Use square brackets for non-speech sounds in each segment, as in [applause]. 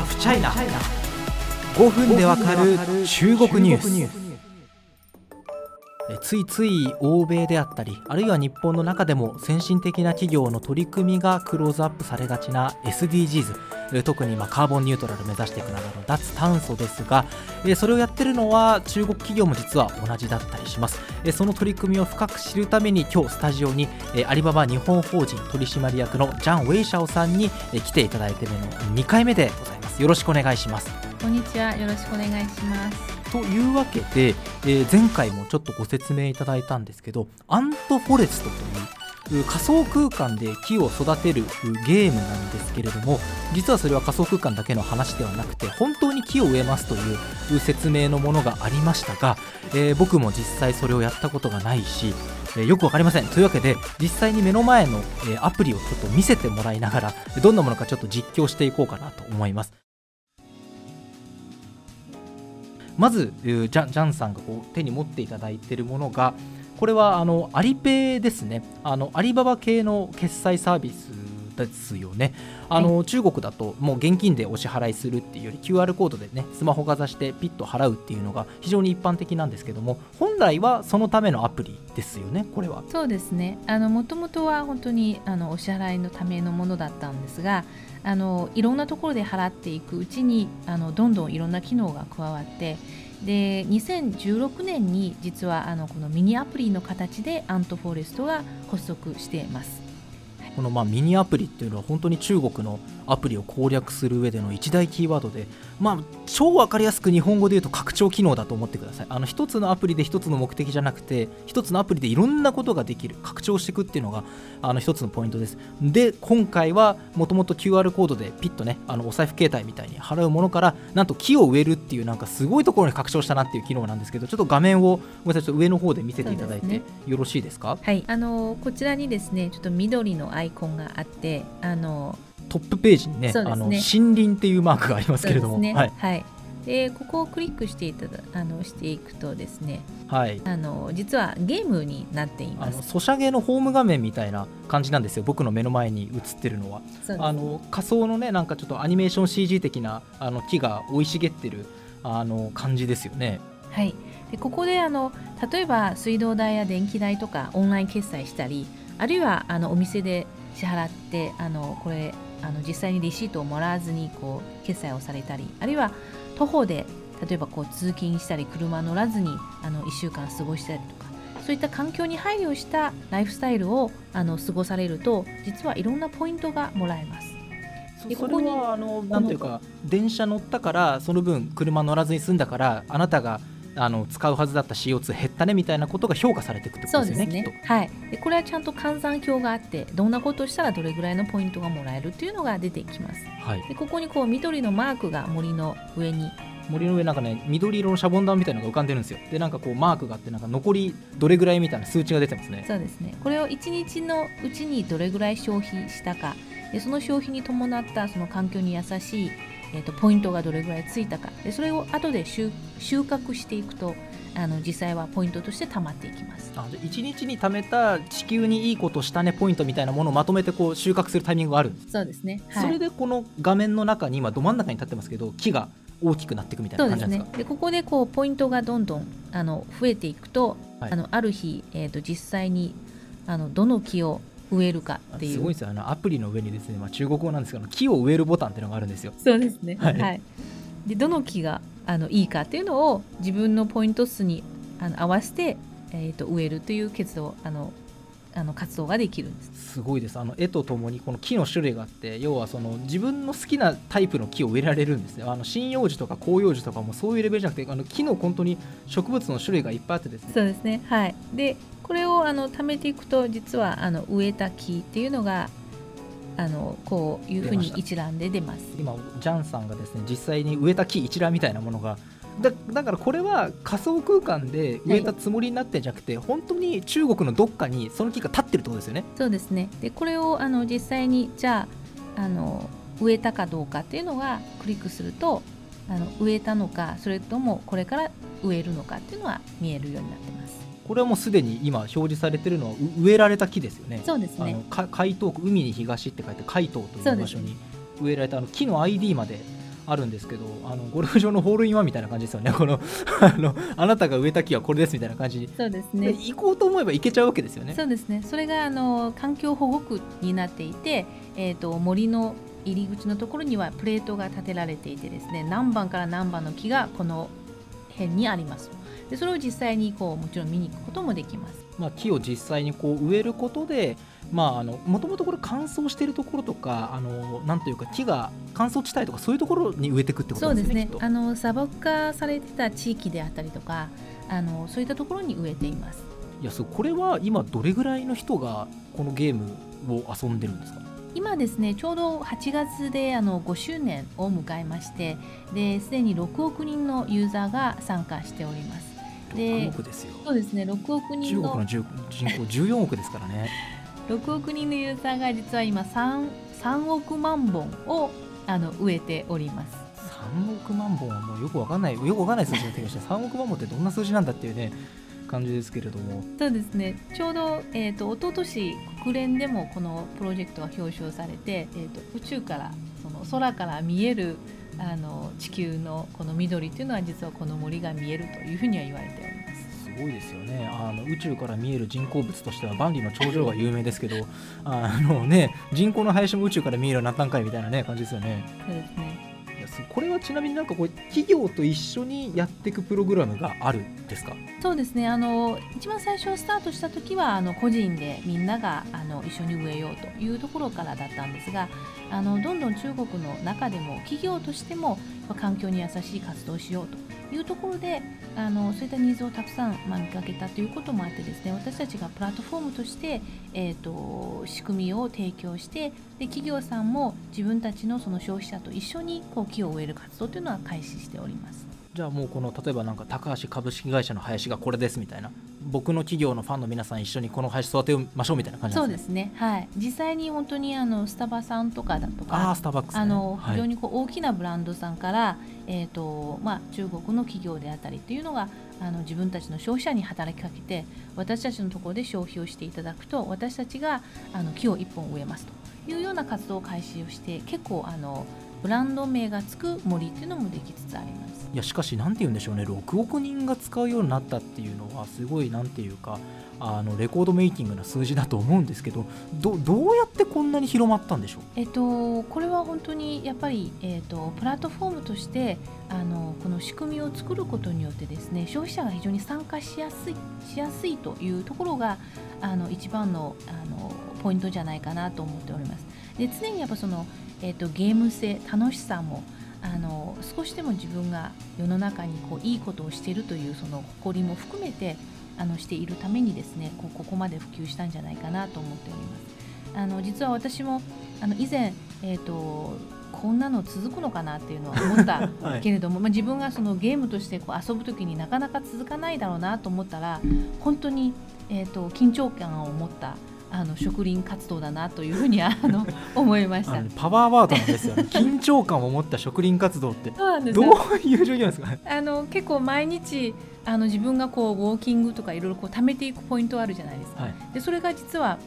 ハフチャイナ5分でわかる中国ニュース。ついつい欧米であったりあるいは日本の中でも先進的な企業の取り組みがクローズアップされがちな SDGs 特にまカーボンニュートラル目指していくなどの脱炭素ですがそれをやってるのは中国企業も実は同じだったりします。その取り組みを深く知るために今日スタジオにアリババ日本法人取締役のジャン・ウェイシャオさんに来ていただいているの2回目でございます。よろしくお願いします。こんにちは。よろしくお願いします。というわけで、えー、前回もちょっとご説明いただいたんですけどアントフォレストという仮想空間で木を育てるゲームなんですけれども実はそれは仮想空間だけの話ではなくて本当に木を植えますという説明のものがありましたが、えー、僕も実際それをやったことがないし、えー、よく分かりません。というわけで実際に目の前の、えアプリをちょっと見せてもらいながらどんなものかちょっと実況していこうかなと思います。まずジャジャンさんがこう手に持っていただいているものがこれはあのアリペイですね。あのアリババ系の決済サービスですよね。あの、はい、中国だともう現金でお支払いするっていうより QR コードでねスマホかざしてピッと払うっていうのが非常に一般的なんですけども本来はそのためのアプリですよねこれは。そうですね。もともとは本当にあのお支払いのためのものだったんですがあのいろんなところで払っていくうちにあのどんどんいろんな機能が加わってで2016年に実はあのこのミニアプリの形でアントフォレストが発足しています。このまミニアプリっていうのは本当に中国のアプリを攻略する上での一大キーワードで、まあ、超分かりやすく日本語で言うと拡張機能だと思ってください。あの一つのアプリで一つの目的じゃなくて一つのアプリでいろんなことができる拡張していくっていうのがあの一つのポイントです。で今回はもともと QR コードでピッとねあのお財布携帯みたいに払うものからなんと木を植えるっていうなんかすごいところに拡張したなっていう機能なんですけどちょっと画面をごめんなさい上の方で見せていただいてよろしいですか？はい。あのこちらにですねちょっと緑のアイコンがあってあのトップページにね、ね、あの森林っていうマークがありますけれども、ね、はい、はい、でここをクリックしていただあのしていくとですね、はい、あの実はゲームになっています。あのソシャゲのホーム画面みたいな感じなんですよ。僕の目の前に映ってるのは、あの仮想のねなんかちょっとアニメーション CG 的なあの木が生い茂ってるあの感じですよね。はい。でここであの例えば水道代や電気代とかオンライン決済したりあるいはあのお店で支払ってあのこれあの実際にレシートをもらわずにこう決済をされたりあるいは徒歩で例えばこう通勤したり車乗らずにあの1週間過ごしたりとかそういった環境に配慮したライフスタイルをあの過ごされると実はいろんなポイントがもらえます。でここにあのなんていうか電車乗ったからその分車乗らずに済んだからあなたがあの使うはずだった CO2 減ったねみたいなことが評価されていくってことですよね。ね。はい、でこれはちゃんと換算表があってどんなことをしたらどれぐらいのポイントがもらえるっていうのが出てきます。はい、でここにこう緑のマークが森の上に。森の上なんかね緑色のシャボン玉みたいなのが浮かんでるんですよ。でなんかこうマークがあってなんか残りどれぐらいみたいな数値が出てますね。そうですね。これを1日のうちにどれぐらい消費したか。でその消費に伴ったその環境に優しい、えーと、とポイントがどれぐらいついたか。でそれを後で収穫していくとあの実際はポイントとして貯まっていきます。あ1日に貯めた地球にいいことしたねポイントみたいなものをまとめてこう収穫するタイミングがある。そうですね、はい、それでこの画面の中に今ど真ん中に立ってますけど木が大きくなっていくみたいな感じですか？で、ね、ここでこうポイントがどんどんあの増えていくと、はい、あのある日、えーと、実際にあのどの木を植えるかっていう。すごいですよ。あのアプリの上にですね、まあ、中国語なんですけど木を植えるボタンっていうのがあるんですよ。そうですね。はい、はい、でどの木があのいいかっていうのを自分のポイント数にあの合わせて、えーと、植えるという活動あのあの活動ができるんです。すごいです。あの絵とともにこの木の種類があって要はその自分の好きなタイプの木を植えられるんですよ。あの針葉樹とか広葉樹とかもそういうレベルじゃなくてあの木の本当に植物の種類がいっぱいあってですね。そうですね。はい。でこれをあの貯めていくと実はあの植えた木っていうのがあのこういうふうに一覧で出ます今ジャンさんがですね実際に植えた木一覧みたいなものがだだからこれは仮想空間で植えたつもりになってんじゃなくて、はい、本当に中国のどっかにその木が立ってるってことですよね。そうですねでこれをあの実際にじゃああの植えたかどうかっていうのがクリックするとあの植えたのかそれともこれから植えるのかっていうのは見えるようになってます。これはもうすでに今表示されてるのは植えられた木ですよね。そうですね。海東区海に東って書いて海東という場所に植えられたあの木の ID まであるんですけどあのゴルフ場のホールインワンみたいな感じですよね。この [laughs] あのあなたが植えた木はこれですみたいな感じ。そうですね。行こうと思えば行けちゃうわけですよね。そうですね。それがあの環境保護区になっていて、えーと、森の入り口のところにはプレートが立てられていてですね何番から何番の木がこの辺にありますでそれを実際にこうもちろん見に行くこともできます、まあ、木を実際にこう植えることでもともとこれ乾燥しているところとかあのなんというか木が乾燥地帯とかそういうところに植えていくってことですねそうですね。あの砂漠化されてた地域であったりとかあのそういったところに植えています。いやそうこれは今どれぐらいの人がこのゲームを遊んでるんですか？今ですねちょうど8月であの5周年を迎えましてですでに6億人のユーザーが参加しておりますで6億ですよ。そうですね6億人の。中国の人口14億ですからね。[laughs] 6億人のユーザーが実は今 3, 3億万本をあの植えております。3億万本はもうよくわかんないよくわかんない数字が出てきました。3億万本ってどんな数字なんだっていうね感じですけれども。そうですね。ちょうど、えーと、と一昨年国連でもこのプロジェクトが表彰されて、えーと、宇宙からその空から見えるあの地球のこの緑っていうのは実はこの森が見えるというふうには言われております。すごいですよね。あの宇宙から見える人工物としては万里の長城が有名ですけどあの、ね、人工の林も宇宙から見えるようになったんかいみたいな、ね、感じですよね。そうですねこれはちなみになんかこう企業と一緒にやっていくプログラムがあるんですか？そうですね。あの一番最初スタートした時はあの個人でみんながあの一緒に植えようというところからだったんですがあのどんどん中国の中でも企業としても環境に優しい活動をしようと。いうところであのそういったニーズをたくさん、まあ、見かけたということもあってですね私たちがプラットフォームとして、えーと、仕組みを提供してで企業さんも自分たちのその消費者と一緒にこう木を植える活動というのは開始しております。じゃあもうこの例えばなんか高橋株式会社の林がこれですみたいな僕の企業のファンの皆さん一緒にこの林育てましょうみたいな感じそうですね。はい。実際に本当にあのスタバさんとかだとかあスタバックス、ね、あの非常にこう大きなブランドさんから、はい、えーとまあ、中国の企業であったりっていうのがあの自分たちの消費者に働きかけて私たちのところで消費をしていただくと私たちがあの木を1本植えますというような活動を開始をして結構あのブランド名がつく森っていうのもできつつあります。いやしかし何て言うんでしょうね6億人が使うようになったっていうのはすごい何て言うかあのレコードメイキングな数字だと思うんですけどどどうやってこんなに広まったんでしょう、えっと、これは本当にやっぱり、えっと、プラットフォームとしてあのこの仕組みを作ることによってですね消費者が非常に参加しやすいしやすいというところがあの一番のあのポイントじゃないかなと思っております。で常にやっぱその、えっと、ゲーム性楽しさもあの少しでも自分が世の中にこういいことをしているというその誇りも含めてあのしているためにですねこここまで普及したんじゃないかなと思っております。あの実は私もあの以前、えーと、こんなの続くのかなっていうのは思った [laughs] けれども、はい、まあ、自分がそのゲームとしてこう遊ぶ時になかなか続かないだろうなと思ったら本当に、えーと緊張感を持ったあの植林活動だなというふうに [laughs] あの思いました。パワーワードなんですよ、ね、[laughs] 緊張感を持った植林活動って。そうなんです。どういう状況ですか、ね、あの結構毎日あの自分がこうウォーキングとかいろいろこう貯めていくポイントあるじゃないですか、はい、でそれが実は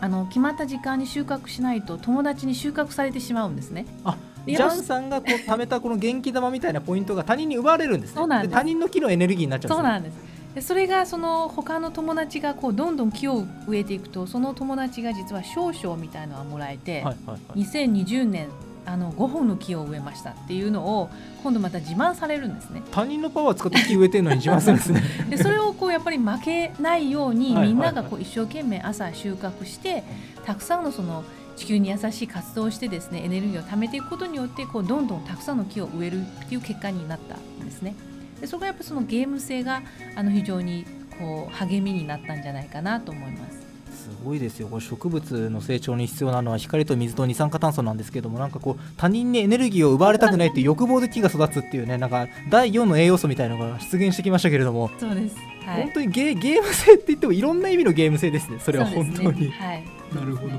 あの決まった時間に収穫しないと友達に収穫されてしまうんですね。あジャンさんがこう貯めたこの元気玉みたいなポイントが他人に奪われるんですね。そうなんです。他人の木のエネルギーになっちゃうんです、そうなんですでそれがその他の友達がこうどんどん木を植えていくとその友達が実は少々みたいのがもらえて、はいはいはい、2020年あの5本の木を植えましたっていうのを今度また自慢されるんですね。他人のパワー使って木植えてるのに自慢するんですね。[laughs] でそれをこうやっぱり負けないようにみんながこう一生懸命朝収穫してたくさんのその地球に優しい活動をしてですねエネルギーを貯めていくことによってこうどんどんたくさんの木を植えるっていう結果になったんですね。でそこがやっぱそのゲーム性があの非常にこう励みになったんじゃないかなと思います。すごいですよ。これ植物の成長に必要なのは光と水と二酸化炭素なんですけどもなんかこう他人にエネルギーを奪われたくないっていう欲望で木が育つっていうねなんか第4の栄養素みたいなのが出現してきましたけれどもそうです、はい、本当にゲゲーム性って言ってもいろんな意味のゲーム性ですねそれは本当に、ね、はい、なるほど。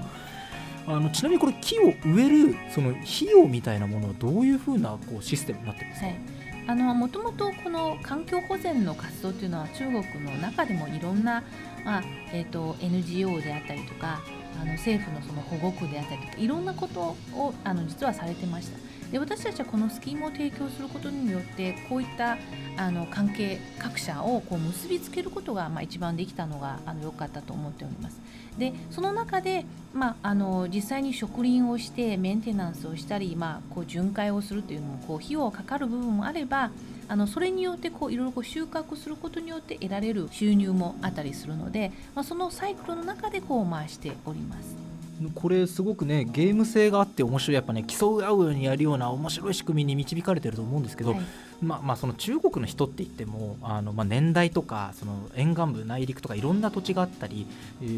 あのちなみにこれ木を植えるその費用みたいなものはどういうふうなこうシステムになってますか、はいあのもともとこの環境保全の活動というのは中国の中でもいろんな、まあえーと、NGO であったりとかあの政府のその保護区であったりとかいろんなことをあの実はされてました。で私たちはこのスキームを提供することによってこういったあの関係各社をこう結びつけることが、まあ、一番できたのがあの良かったと思っております。でその中で、まあ、あの実際に植林をしてメンテナンスをしたり、まあ、こう巡回をするというのもこう費用がかかる部分もあればあのそれによってこういろいろこう収穫することによって得られる収入もあったりするので、まあ、そのサイクルの中でこう回しております。これすごくねゲーム性があって面白いやっぱね競い合うようにやるような面白い仕組みに導かれてると思うんですけど、はい、まあ、まあその中国の人って言ってもあの、まあ、年代とかその沿岸部内陸とかいろんな土地があったり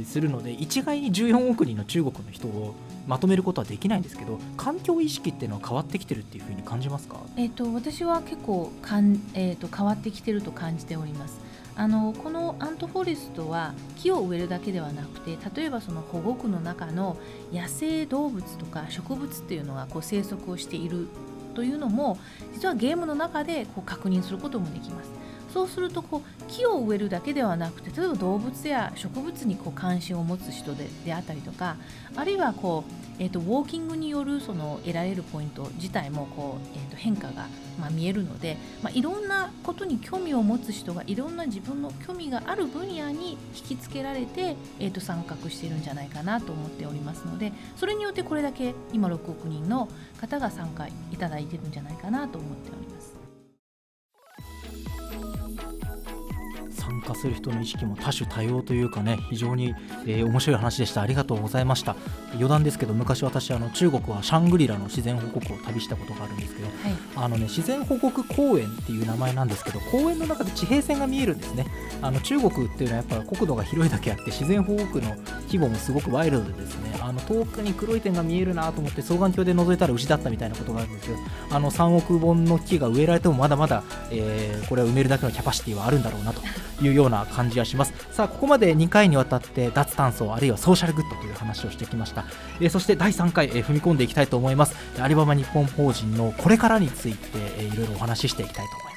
するので一概に14億人の中国の人をまとめることはできないんですけど環境意識っていうのは変わってきてるっていうふうに感じますか、えーと、私は結構かん、えーと、変わってきてると感じております。あのこのアントフォレストは木を植えるだけではなくて例えばその保護区の中の野生動物とか植物っていうのがこう生息をしているというのも実はゲームの中でこう確認することもできます。そうするとこう木を植えるだけではなくて例えば動物や植物にこう関心を持つ人でであったりとかあるいはこう、えーと、ウォーキングによるその得られるポイント自体もこう、えーと、変化が、まあ、見えるので、まあ、いろんなことに興味を持つ人がいろんな自分の興味がある分野に引きつけられて、えーと参画しているんじゃないかなと思っておりますのでそれによってこれだけ今6億人の方が参加いただいてるんじゃないかなと思っております。参加する人の意識も多種多様というかね非常に、えー、面白い話でした。ありがとうございました。余談ですけど昔私あの中国はシャングリラの自然保護区を旅したことがあるんですけど、はい、あのね自然保護区公園っていう名前なんですけど公園の中で地平線が見えるんですね。あの中国っていうのはやっぱ国土が広いだけあって自然保護区の規模もすごくワイルドでですねあの遠くに黒い点が見えるなと思って双眼鏡で覗いたら牛だったみたいなことがあるんですけどあの3億本の木が植えられてもまだまだ、えー、これは埋めるだけのキャパシティはあるんだろうなというような感じがします。さあここまで2回にわたって脱炭素あるいはソーシャルグッドという話をしてきました、え、そして第3回、え、踏み込んでいきたいと思います。アリババ日本法人のこれからについて、えー、いろいろお話ししていきたいと思います。